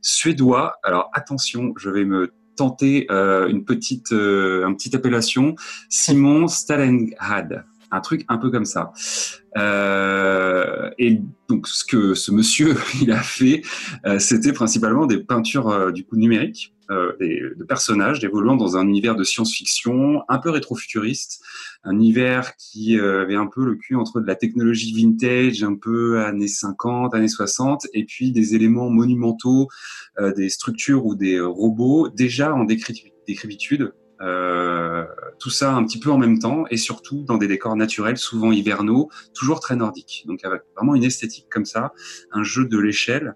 suédois. Alors attention, je vais me tenter une petite, une petite appellation, Simon Stalenhad un truc un peu comme ça. Euh, et donc ce que ce monsieur il a fait, euh, c'était principalement des peintures euh, du coup numériques, de personnages évoluant dans un univers de science-fiction un peu rétro-futuriste, un univers qui avait un peu le cul entre de la technologie vintage, un peu années 50, années 60, et puis des éléments monumentaux, des structures ou des robots déjà en décrépitude euh, tout ça un petit peu en même temps et surtout dans des décors naturels, souvent hivernaux, toujours très nordiques. Donc avec vraiment une esthétique comme ça, un jeu de l'échelle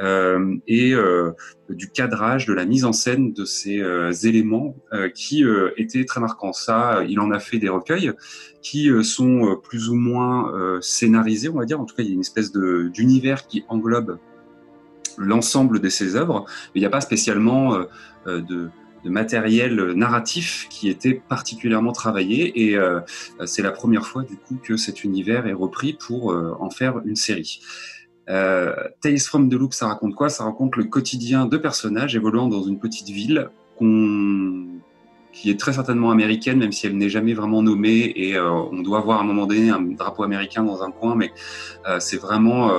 euh, et euh, du cadrage, de la mise en scène de ces euh, éléments euh, qui étaient très marquants. Ça, il en a fait des recueils qui sont plus ou moins scénarisés, on va dire. En tout cas, il y a une espèce d'univers qui englobe l'ensemble de ses œuvres, mais il n'y a pas spécialement de matériel narratif qui était particulièrement travaillé et euh, c'est la première fois du coup que cet univers est repris pour euh, en faire une série. Euh, Tales from the Loop, ça raconte quoi? Ça raconte le quotidien de personnages évoluant dans une petite ville qui est très certainement américaine, même si elle n'est jamais vraiment nommée, et euh, on doit voir à un moment donné un drapeau américain dans un coin, mais c'est vraiment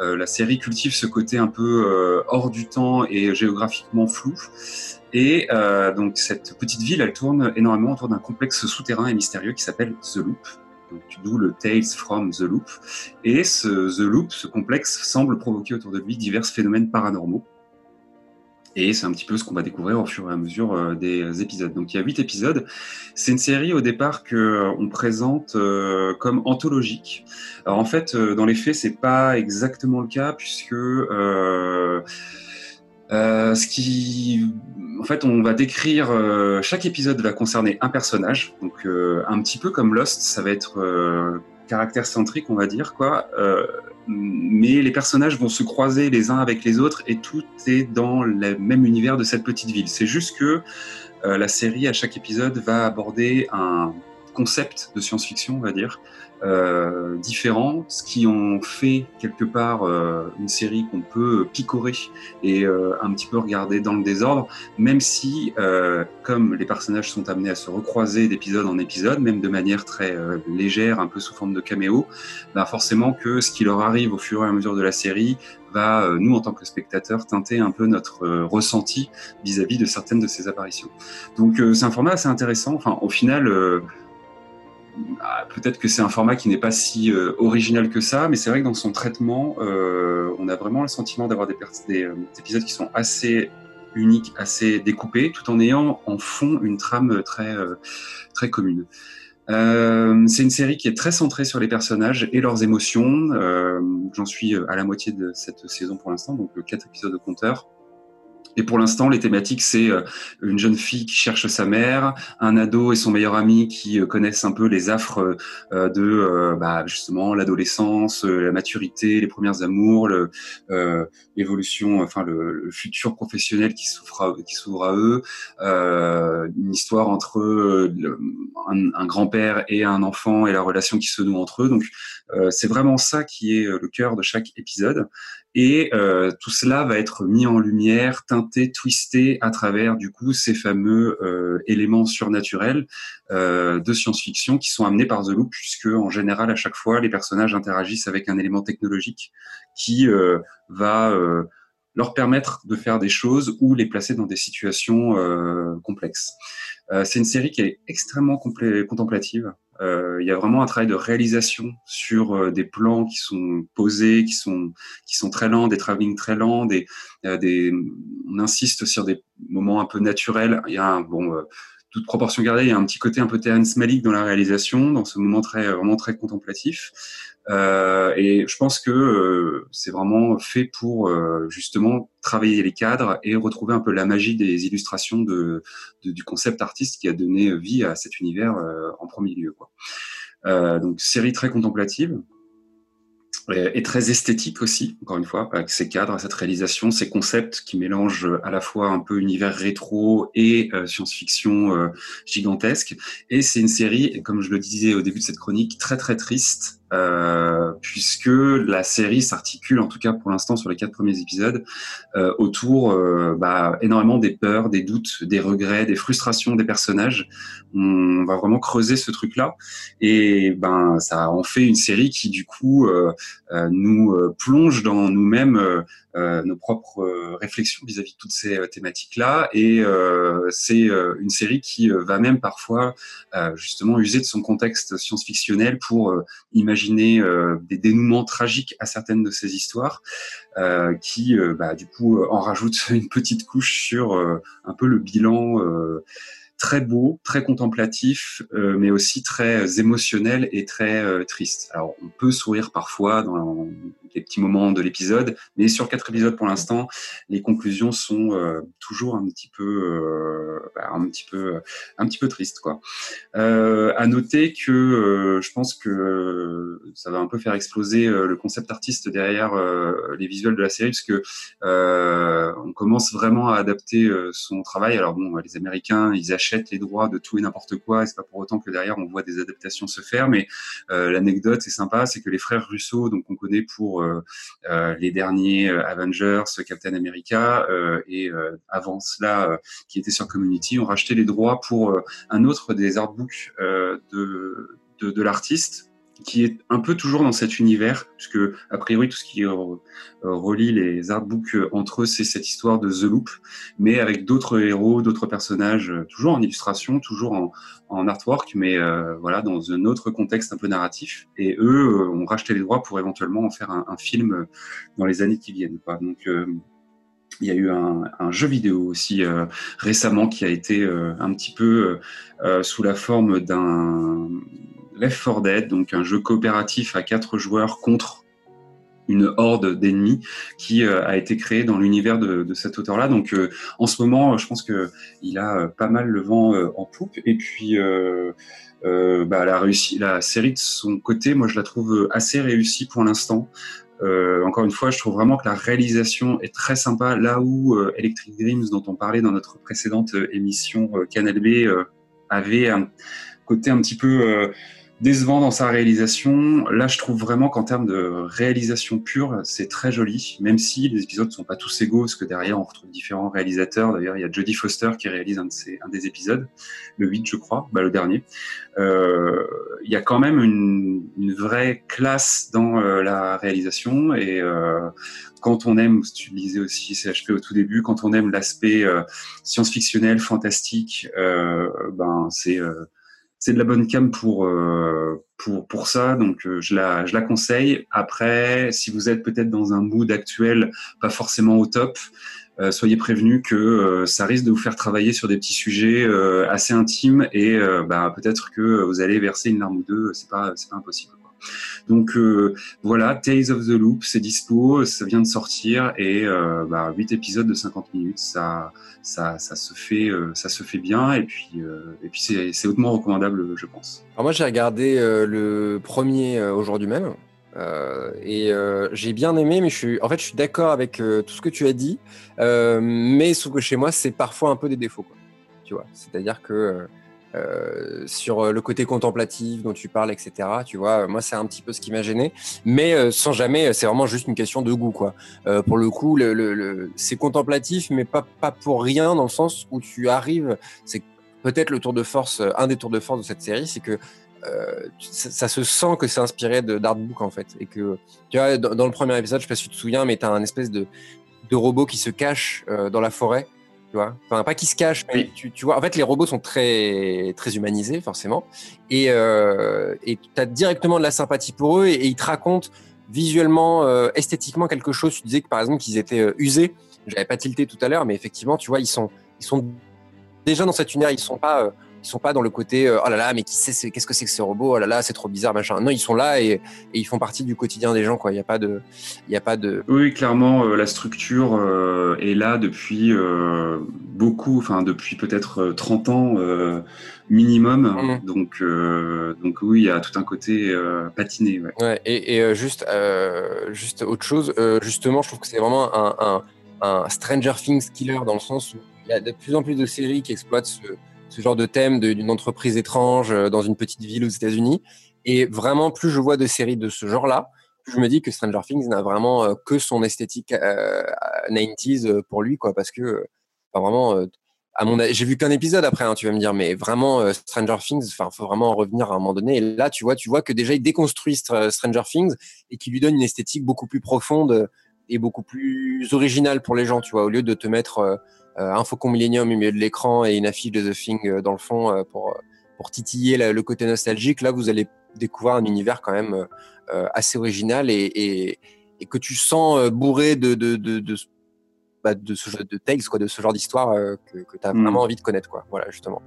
la série cultive ce côté un peu hors du temps et géographiquement flou. Et donc cette petite ville, elle tourne énormément autour d'un complexe souterrain et mystérieux qui s'appelle The Loop. D'où le Tales from the Loop. Et ce The Loop, ce complexe, semble provoquer autour de lui divers phénomènes paranormaux. Et c'est un petit peu ce qu'on va découvrir au fur et à mesure euh, des épisodes. Donc il y a huit épisodes. C'est une série au départ que euh, on présente euh, comme anthologique. Alors en fait, dans les faits, c'est pas exactement le cas puisque Euh, ce qui, en fait, on va décrire euh, chaque épisode va concerner un personnage, donc euh, un petit peu comme Lost, ça va être euh, caractère centrique, on va dire quoi. Euh, mais les personnages vont se croiser les uns avec les autres et tout est dans le même univers de cette petite ville. C'est juste que euh, la série à chaque épisode va aborder un concept de science-fiction, on va dire, euh, différent, ce qui en fait quelque part euh, une série qu'on peut picorer et euh, un petit peu regarder dans le désordre, même si, euh, comme les personnages sont amenés à se recroiser d'épisode en épisode, même de manière très euh, légère, un peu sous forme de caméo, ben forcément que ce qui leur arrive au fur et à mesure de la série va, euh, nous en tant que spectateurs, teinter un peu notre ressenti vis-à-vis de certaines de ces apparitions. Donc euh, c'est un format assez intéressant. Enfin, au final, euh, peut-être que c'est un format qui n'est pas si euh, original que ça, mais c'est vrai que dans son traitement, euh, on a vraiment le sentiment d'avoir des, euh, des épisodes qui sont assez uniques, assez découpés, tout en ayant en fond une trame très très commune. C'est une série qui est très centrée sur les personnages et leurs émotions. J'en suis à la moitié de cette saison pour l'instant, donc quatre épisodes de compteur. Et pour l'instant, les thématiques, c'est euh, une jeune fille qui cherche sa mère, un ado et son meilleur ami qui euh, connaissent un peu les affres euh, de bah, justement l'adolescence, la maturité, les premières amours, le, euh, l'évolution, enfin le, le futur professionnel qui s'ouvre à, qui s'ouvre à eux, euh, une histoire entre un, un grand-père et un enfant et la relation qui se noue entre eux. Donc euh, c'est vraiment ça qui est le cœur de chaque épisode. Et euh, tout cela va être mis en lumière, teinté, twisté à travers du coup ces fameux euh, éléments surnaturels euh, de science-fiction qui sont amenés par The Loop, puisque en général à chaque fois les personnages interagissent avec un élément technologique qui va leur permettre de faire des choses ou les placer dans des situations complexes. C'est une série qui est extrêmement contemplative. Euh, Il y a vraiment un travail de réalisation sur euh, des plans qui sont posés, qui sont qui sont très lents, des travelling très lents, des, des on insiste sur des moments un peu naturels. Il y a un, bon euh, toute proportion gardée, il y a un petit côté un peu Terrence Malick dans la réalisation, dans ce moment très vraiment très contemplatif. Euh, et je pense que euh, c'est vraiment fait pour euh, justement travailler les cadres et retrouver un peu la magie des illustrations de, de- du concept artiste qui a donné vie à cet univers euh, en premier lieu. Quoi. Euh, donc série très contemplative et, et très esthétique aussi, encore une fois, avec ces cadres, cette réalisation, ces concepts qui mélangent à la fois un peu univers rétro et euh, science-fiction euh, gigantesque. Et c'est une série, comme je le disais au début de cette chronique, très très triste, euh, puisque la série s'articule, en tout cas pour l'instant sur les quatre premiers épisodes, euh, autour euh, bah, énormément des peurs, des doutes, des regrets, des frustrations des personnages. On va vraiment creuser ce truc-là, et ben ça en fait une série qui du coup nous plonge dans nous-mêmes nos propres réflexions vis-à-vis de toutes ces thématiques-là. Et c'est une série qui va même parfois justement user de son contexte science-fictionnel pour euh, euh, des dénouements tragiques à certaines de ces histoires, euh, qui euh, bah, du coup en rajoutent une petite couche sur un peu le bilan. très beau, très contemplatif, mais aussi très émotionnel et très triste. Alors, on peut sourire parfois dans les petits moments de l'épisode, mais sur quatre épisodes pour l'instant, les conclusions sont euh, toujours un petit peu, euh, bah, un petit peu, un petit peu tristes, quoi. Euh, à noter que je pense que ça va un peu faire exploser le concept artiste derrière les visuels de la série, parce que on commence vraiment à adapter son travail. Alors bon, les Américains, ils achètent les droits de tout et n'importe quoi, et c'est pas pour autant que derrière on voit des adaptations se faire. Mais l'anecdote, c'est sympa, c'est que les frères Russo, donc on connaît pour les derniers euh, Avengers, Captain America, euh, et euh, avant cela, euh, qui était sur Community, ont racheté les droits pour euh, un autre des artbooks euh, de, de, de l'artiste qui est un peu toujours dans cet univers, puisque a priori tout ce qui euh, relie les artbooks euh, entre eux, c'est cette histoire de The Loop, mais avec d'autres héros, d'autres personnages, euh, toujours en illustration, toujours en, artwork, mais euh, voilà dans un autre contexte un peu narratif. Et eux euh, ont racheté les droits pour éventuellement en faire un, film euh, dans les années qui viennent. Quoi. Donc euh, il y a eu un, jeu vidéo aussi euh, récemment qui a été euh, un petit peu euh, sous la forme d'un Left 4 Dead, donc un jeu coopératif à quatre joueurs contre une horde d'ennemis qui a été créée dans l'univers de, cet auteur-là. Donc en ce moment, je pense que il a pas mal le vent en poupe. Et puis bah, la, la série de son côté, moi je la trouve assez réussie pour l'instant. Euh, encore une fois, je trouve vraiment que la réalisation est très sympa. Là où euh, Electric Dreams, dont on parlait dans notre précédente euh, émission Canal B, avait un côté un petit peu décevant dans sa réalisation. Là, je trouve vraiment qu'en termes de réalisation pure, c'est très joli, même si les épisodes ne sont pas tous égaux, parce que derrière, on retrouve différents réalisateurs. D'ailleurs, il y a Jodie Foster qui réalise un, de ces, un des épisodes, le 8, je crois, bah, le dernier. Euh, il y a quand même une, une vraie classe dans euh, la réalisation, et euh, quand on aime, tu le disais aussi CHP au tout début, quand on aime l'aspect euh, science-fictionnel, fantastique, euh, ben c'est c'est de la bonne cam pour euh, pour pour ça. Donc euh, je la je la conseille. Après si vous êtes peut-être dans un mood actuel pas forcément au top euh, soyez prévenus que ça risque de vous faire travailler sur des petits sujets assez intimes et bah, peut-être que vous allez verser une larme ou deux. C'est pas c'est pas impossible donc euh, voilà, Tales of the Loop, c'est dispo, ça vient de sortir et euh, bah, 8 épisodes de 50 minutes, ça, ça, se fait, euh, ça se fait bien et puis, et puis c'est hautement recommandable, je pense. Alors moi j'ai regardé le premier aujourd'hui même. et j'ai bien aimé, mais je suis, en fait, je suis d'accord avec tout ce que tu as dit, mais sauf que chez moi, c'est parfois un peu des défauts. Tu vois, c'est-à-dire que euh, sur euh, le côté contemplatif dont tu parles, etc. Tu vois, moi, c'est un petit peu ce qui m'a gêné, mais euh, sans jamais, c'est vraiment juste une question de goût, quoi. pour le coup, c'est contemplatif, mais pas, pas pour rien, dans le sens où tu arrives, c'est peut-être le tour de force, un des tours de force de cette série, c'est que ça, se sent que c'est inspiré d'artbook en fait et que tu vois dans, dans, le premier épisode je sais pas si tu te souviens mais tu as un espèce de, de robot qui se cache dans la forêt Enfin, pas qui se cache, mais tu, vois. En fait, les robots sont très, très humanisés, forcément. Et euh, tu as directement de la sympathie pour eux et, ils te racontent visuellement, euh, esthétiquement quelque chose. Tu disais que par exemple qu'ils étaient euh, usés. J'avais pas tilté tout à l'heure, mais effectivement, tu vois, ils sont, ils sont déjà dans cette univers. Ils sont pas ils sont pas dans le côté oh là là mais qui sait qu'est-ce que c'est que ce robot oh là là c'est trop bizarre machin non ils sont là et, ils font partie du quotidien des gens quoi il y a pas de il y a pas de oui clairement la structure est là depuis beaucoup, enfin depuis peut-être 30 euh, ans euh, minimum. Mmh. Donc, euh, donc oui, il y a tout un côté patiné. Ouais. et, juste, juste autre chose, justement, je trouve que c'est vraiment un, un, Stranger Things killer dans le sens où il y a de plus en plus de séries qui exploitent ce, ce genre de thème d'une entreprise étrange dans une petite ville aux États-Unis. Et vraiment, plus je vois de séries de ce genre-là, plus je me dis que Stranger Things n'a vraiment que son esthétique 90s pour lui, quoi, parce que vraiment, euh, à mon, j'ai vu qu'un épisode après, hein, tu vas me dire, mais vraiment euh, Stranger Things, enfin, faut vraiment en revenir à un moment donné. Et là, tu vois, tu vois que déjà il déconstruit Stranger Things et qui lui donne une esthétique beaucoup plus profonde et beaucoup plus originale pour les gens, tu vois, au lieu de te mettre euh, un faucon Millennium au milieu de l'écran et une affiche de The Thing dans le fond pour pour titiller le côté nostalgique. Là, vous allez découvrir un univers quand même assez original et, et, que tu sens bourré de, de, de, de bah, de ce genre de texte, quoi, de ce genre d'histoire euh, que, tu as hmm. vraiment envie de connaître, quoi. Voilà, justement.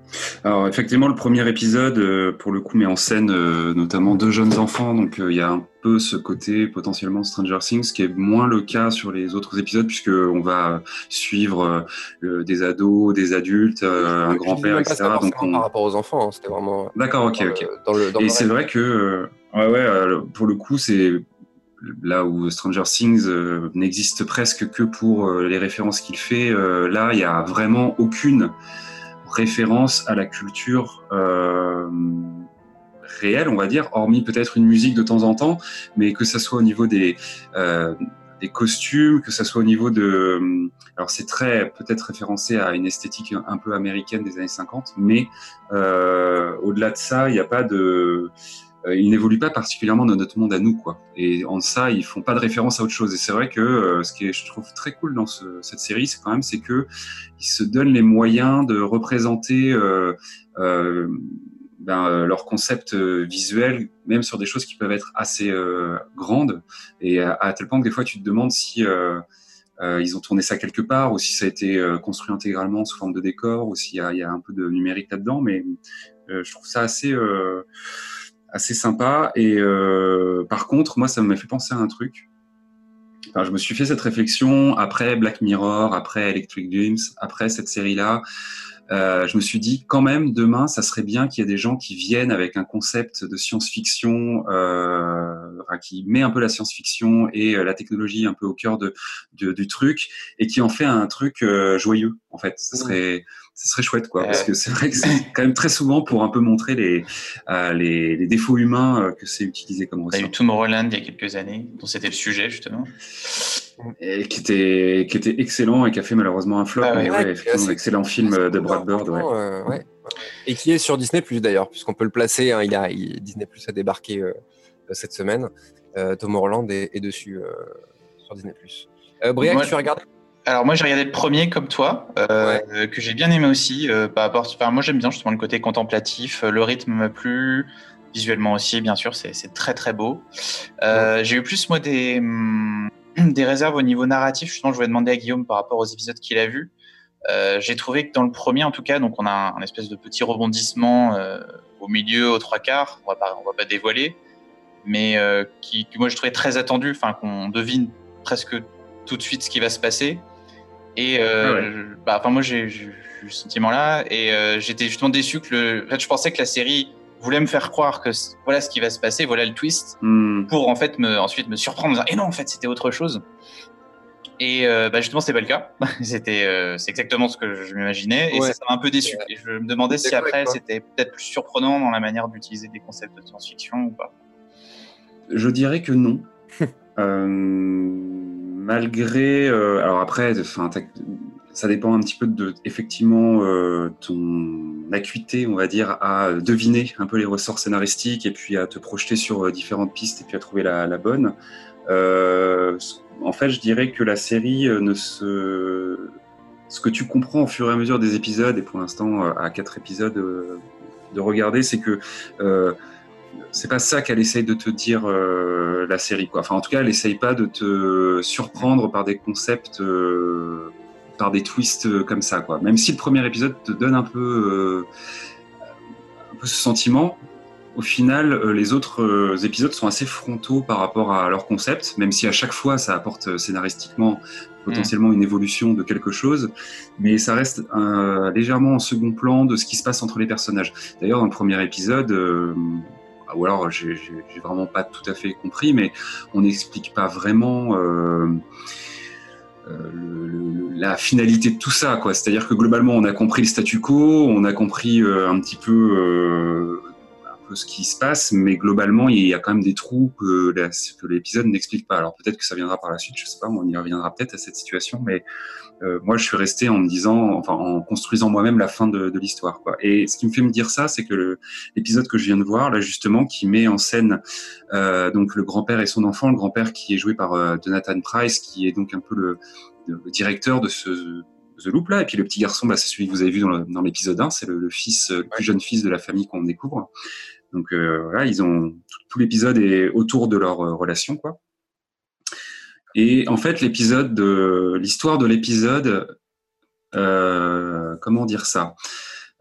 Alors, effectivement, le premier épisode, euh, pour le coup, met en scène euh, notamment deux jeunes enfants, donc il y a un peu ce côté potentiellement Stranger Things, qui est moins le cas sur les autres épisodes, puisque on va suivre des ados, des adultes, un grand-père, etc. Donc, par rapport aux enfants, hein, c'était vraiment. D'accord, ok, ok. Et c'est vrai que, ouais, ouais, pour le coup, c'est là où Stranger Things euh, n'existe presque que pour euh, les références qu'il fait, euh, là, il n'y a vraiment aucune référence à la culture réelle, on va dire, hormis peut-être une musique de temps en temps, mais que ça soit au niveau des, des costumes, que ça soit au niveau de... Alors c'est très peut-être référencé à une esthétique un peu américaine des années 50, mais au-delà de ça, il n'y a pas de ils n'évoluent pas particulièrement dans notre monde à nous, quoi. Et en ça, ils font pas de référence à autre chose. Et c'est vrai que euh, ce qui je trouve très cool dans cette série, c'est quand même, c'est que ils se donnent les moyens de représenter euh, euh ben, leur concept visuel, même sur des choses qui peuvent être assez grandes, et à, tel point que des fois, tu te demandes si ils ont tourné ça quelque part, ou si ça a été construit intégralement sous forme de décor, ou s'il y, y a, un peu de numérique là-dedans. Mais je trouve ça assez assez sympa. Et euh, par contre, moi, ça m'a fait penser à un truc. je me suis fait cette réflexion après Black Mirror, après Electric Dreams, après cette série-là. Euh, je me suis dit quand même demain, ça serait bien qu'il y ait des gens qui viennent avec un concept de science-fiction, euh, enfin, qui met un peu la science-fiction et euh, la technologie un peu au cœur de, de, du truc et qui en fait un truc euh, joyeux. En fait, ça serait ce serait chouette quoi parce que c'est vrai que c'est quand même très souvent pour un peu montrer les euh, les, les, défauts humains euh, que c'est utilisé comme ressort. Il y a eu Tomorrowland il y a quelques années dont c'était le sujet justement et qui était qui était excellent et qui a fait malheureusement un flop ah mais ouais, un excellent film de Brad Bird ouais. Euh, ouais. et qui est sur Disney Plus d'ailleurs puisqu'on peut le placer hein, il a il, Disney Plus a débarqué euh, cette semaine euh, Tomorrowland est, est dessus sur Disney Briac Moi, tu as regardé? alors moi j'ai regardé le premier comme toi, euh, ouais. que j'ai bien aimé aussi. Euh, par rapport, enfin, moi j'aime bien justement le côté contemplatif, le rythme m'a plu, visuellement aussi bien sûr, c'est très très beau. Euh, ouais. J'ai eu plus moi des, hum, des réserves au niveau narratif. Justement, je voulais demander à Guillaume par rapport aux épisodes qu'il a vus. Euh, j'ai trouvé que dans le premier en tout cas, donc on a un, un espèce de petit rebondissement euh, au milieu, aux trois quarts. On va pas, on va pas dévoiler, mais euh, qui, que moi je trouvais très attendu, enfin qu'on devine presque tout de suite ce qui va se passer. Et euh, ah ouais. bah, enfin moi j'ai eu ce sentiment-là et euh, j'étais justement déçu que le. En fait, je pensais que la série voulait me faire croire que voilà ce qui va se passer, voilà le twist, mm. pour en fait me ensuite me surprendre, en disant, et non en fait c'était autre chose. Et euh, bah, justement c'était pas le cas. c'était euh, c'est exactement ce que je m'imaginais et ouais. ça m'a un peu déçu. Et je me demandais si après c'était peut-être plus surprenant dans la manière d'utiliser des concepts de science-fiction ou pas. Je dirais que non. malgré, euh, alors après, ça dépend un petit peu de effectivement euh, ton acuité, on va dire, à deviner un peu les ressorts scénaristiques et puis à te projeter sur euh, différentes pistes et puis à trouver la, la bonne. Euh, en fait, je dirais que la série ne se, ce que tu comprends au fur et à mesure des épisodes et pour l'instant à quatre épisodes de regarder, c'est que c'est pas ça qu'elle essaye de te dire euh, la série quoi. Enfin en tout cas elle essaye pas de te surprendre par des concepts, euh, par des twists euh, comme ça quoi. Même si le premier épisode te donne un peu, ce sentiment, au final les autres épisodes sont assez frontaux par rapport à leur concept, même si à chaque fois ça apporte scénaristiquement potentiellement une évolution de quelque chose, mais ça reste légèrement en second plan de ce qui se passe entre les personnages. D'ailleurs dans le premier épisode ou alors j'ai vraiment pas tout à fait compris, mais on n'explique pas vraiment euh, euh, la finalité de tout ça. C'est-à-dire que globalement, on a compris le statu quo, on a compris euh, un petit peu, un peu ce qui se passe, mais globalement, il y a quand même des trous que, que l'épisode n'explique pas. Alors peut-être que ça viendra par la suite, je sais pas, on y reviendra peut-être à cette situation, mais euh, moi, je suis resté en me disant, enfin, en construisant moi-même la fin de, de l'histoire. Quoi. Et ce qui me fait me dire ça, c'est que l'épisode que je viens de voir, là justement, qui met en scène euh, donc le grand-père et son enfant, le grand-père qui est joué par euh, Jonathan Price, qui est donc un peu le, le directeur de ce The Loop là, et puis le petit garçon, bah, c'est celui que vous avez vu dans l'épisode 1, c'est le, le, fils, le plus jeune fils de la famille qu'on découvre. Donc euh, voilà, ils ont tout, tout l'épisode est autour de leur euh, relation, quoi. Et en fait, l'épisode de l'histoire de l'épisode, euh, comment dire ça?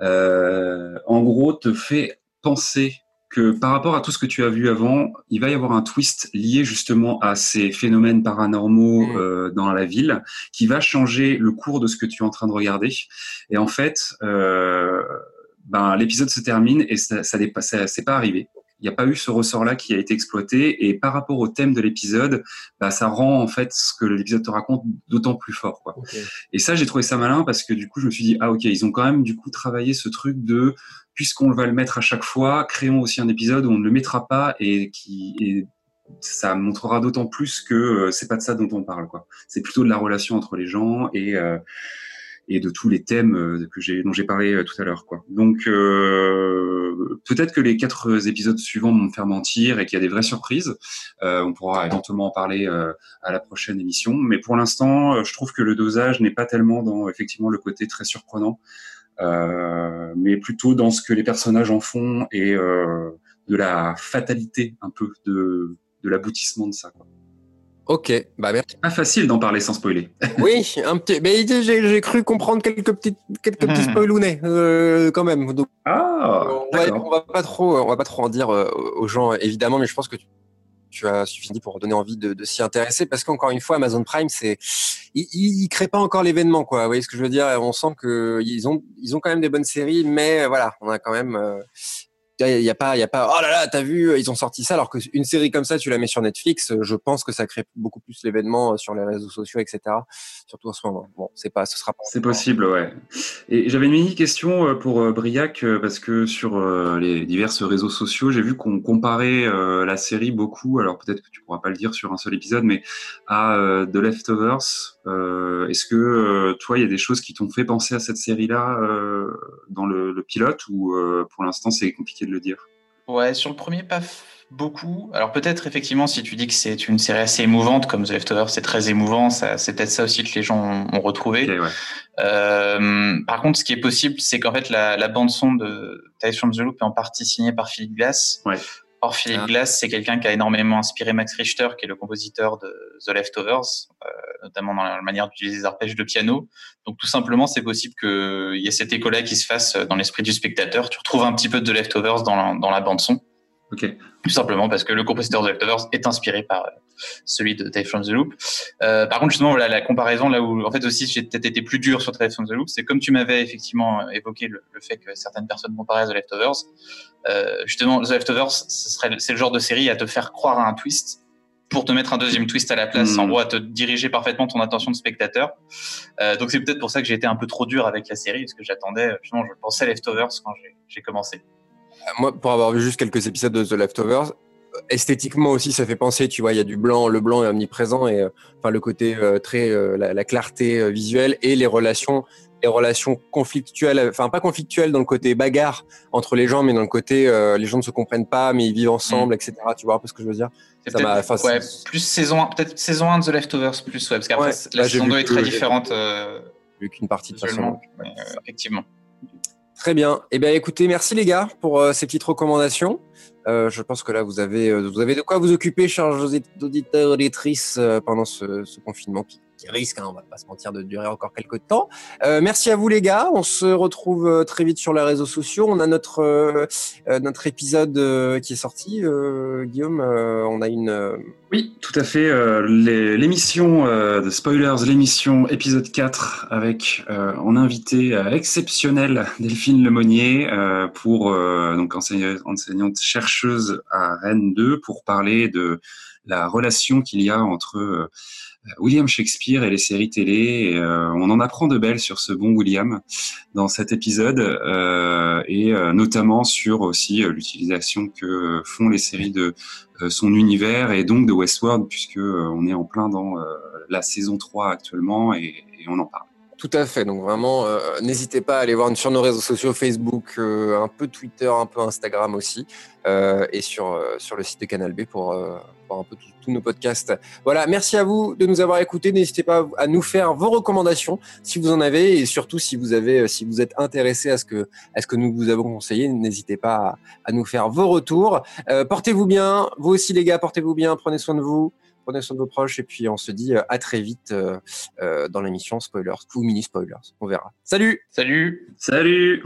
Euh, En gros, te fait penser que par rapport à tout ce que tu as vu avant, il va y avoir un twist lié justement à ces phénomènes paranormaux mmh. euh, dans la ville qui va changer le cours de ce que tu es en train de regarder. Et en fait, euh, ben, l'épisode se termine et ça, ça, ça c'est pas arrivé il n'y a pas eu ce ressort-là qui a été exploité. Et par rapport au thème de l'épisode, bah, ça rend en fait ce que l'épisode te raconte d'autant plus fort. Quoi. Okay. Et ça, j'ai trouvé ça malin parce que du coup, je me suis dit, ah ok, ils ont quand même du coup travaillé ce truc de, puisqu'on va le mettre à chaque fois, créons aussi un épisode où on ne le mettra pas et qui et ça montrera d'autant plus que euh, c'est pas de ça dont on parle. quoi. C'est plutôt de la relation entre les gens et euh, et de tous les thèmes euh, que j'ai dont j'ai parlé euh, tout à l'heure quoi. Donc euh, peut-être que les quatre épisodes suivants vont me faire mentir et qu'il y a des vraies surprises. Euh, on pourra éventuellement en parler euh, à la prochaine émission, mais pour l'instant, je trouve que le dosage n'est pas tellement dans effectivement le côté très surprenant, mais plutôt dans ce que les personnages en font et de la fatalité un peu de de l'aboutissement de ça. Quoi. Ok, bah merci. Pas facile d'en parler sans spoiler. oui, un petit. Mais j'ai cru comprendre quelques petits quelques petits spoilounets euh, quand même. Donc, ah, on, va, on va pas trop on va pas trop en dire euh, aux gens évidemment, mais je pense que tu, tu as suffi pour donner envie de, de s'y intéresser, parce qu'encore une fois, Amazon Prime, c'est, il, il, crée pas encore l'événement, quoi. Vous voyez ce que je veux dire? On sent que ils ont, ils ont quand même des bonnes séries, mais voilà, on a quand même, il y a pas il y a pas oh là là t'as vu ils ont sorti ça alors qu'une série comme ça tu la mets sur Netflix je pense que ça crée beaucoup plus l'événement euh, sur les réseaux sociaux etc surtout en ce moment. Bon c'est pas ce sera pas c'est possible ouais. Et j'avais une mini question euh, pour euh, Briac parce que sur les divers réseaux sociaux j'ai vu qu'on comparait la série beaucoup. Alors peut-être que tu pourras pas le dire sur un seul épisode mais à The Leftovers est-ce que toi il y a des choses qui t'ont fait penser à cette série là dans le, le pilote ou pour l'instant c'est compliqué de le dire? Ouais, sur le premier, pas beaucoup. Alors peut-être effectivement, si tu dis que c'est une série assez émouvante, comme The Leftovers, c'est très émouvant, c'est peut-être ça aussi que les gens ont, retrouvé. euh, par contre, ce qui est possible, c'est qu'en fait, la, la, bande son de Tales from the Loop est en partie signée par Philip Glass. Ouais. Or, Philip ah. Glass, c'est quelqu'un qui a énormément inspiré Max Richter, qui est le compositeur de The Leftovers, euh, notamment dans la manière d'utiliser les arpèges de piano. Donc, tout simplement, c'est possible qu'il y ait cet écho-là qui se fasse dans l'esprit du spectateur. Tu retrouves un petit peu de The Leftovers dans la, dans la bande-son. Okay. Tout simplement parce que le compositeur de Leftovers est inspiré par euh, celui de Tales from the Loop. Euh, par contre, justement, voilà, la comparaison, là où en fait aussi j'ai peut-être été plus dur sur Tales from the Loop, c'est comme tu m'avais effectivement évoqué le, le, fait que certaines personnes comparaient à The Leftovers. Euh, justement, The Leftovers, c'est le genre de série à te faire croire à un twist pour te mettre un deuxième twist à la place, mmh. en gros à te diriger parfaitement ton attention de spectateur. Euh, donc c'est peut-être pour ça que j'ai été un peu trop dur avec la série, parce que j'attendais, justement, je pensais à Leftovers quand j'ai commencé. Moi, pour avoir vu juste quelques épisodes de The Leftovers, esthétiquement aussi, ça fait penser, tu vois, il y a du blanc, le blanc est omniprésent et euh, enfin le côté euh, très, euh, la, la, clarté visuelle et les relations, les relations conflictuelles, enfin pas conflictuelles dans le côté bagarre entre les gens, mais dans le côté les gens ne se comprennent pas, mais ils vivent ensemble, mm. etc. Tu vois un peu ce que je veux dire? Ça ouais, plus saison 1, peut-être saison 1 de The Leftovers, plus ouais, parce qu'après ouais, la saison 2 est très différente. vu qu'une partie de façon. effectivement. Très bien. Eh bien, écoutez, merci les gars pour euh, ces petites recommandations. Euh, je pense que là, vous avez, euh, vous avez de quoi vous occuper, chers auditeurs et auditrices, pendant ce, confinement qui risque, hein, on va pas se mentir, de durer encore quelques temps. Euh, merci à vous les gars, on se retrouve euh, très vite sur les réseaux sociaux. On a notre euh, notre épisode qui est sorti, Guillaume. on a une. Oui, tout à fait. l'émission de spoilers, l'émission épisode 4 avec en invité exceptionnel Delphine Lemonnier pour donc enseignante chercheuse à Rennes 2 pour parler de la relation qu'il y a entre William Shakespeare et les séries télé. Euh, on en apprend de belles sur ce bon William dans cet épisode euh, et euh, notamment sur aussi l'utilisation que font les séries de son univers et donc de Westworld puisque on est en plein dans la saison 3 actuellement et, et on en parle. Tout à fait. Donc vraiment, euh, n'hésitez pas à aller voir sur nos réseaux sociaux, Facebook, euh, un peu Twitter, un peu Instagram aussi, euh, et sur, sur le site de Canal B pour, pour un peu tous nos podcasts. Voilà, merci à vous de nous avoir écoutés. N'hésitez pas à nous faire vos recommandations si vous en avez, et surtout si vous avez, si vous êtes intéressé à ce que, à ce que nous vous avons conseillé, n'hésitez pas à, à, nous faire vos retours. portez-vous bien, vous aussi les gars, portez-vous bien, prenez soin de vous prenez soin de vos proches et puis on se dit euh, à très vite euh, euh, dans l'émission Spoilers ou mini spoilers. On verra. Salut Salut Salut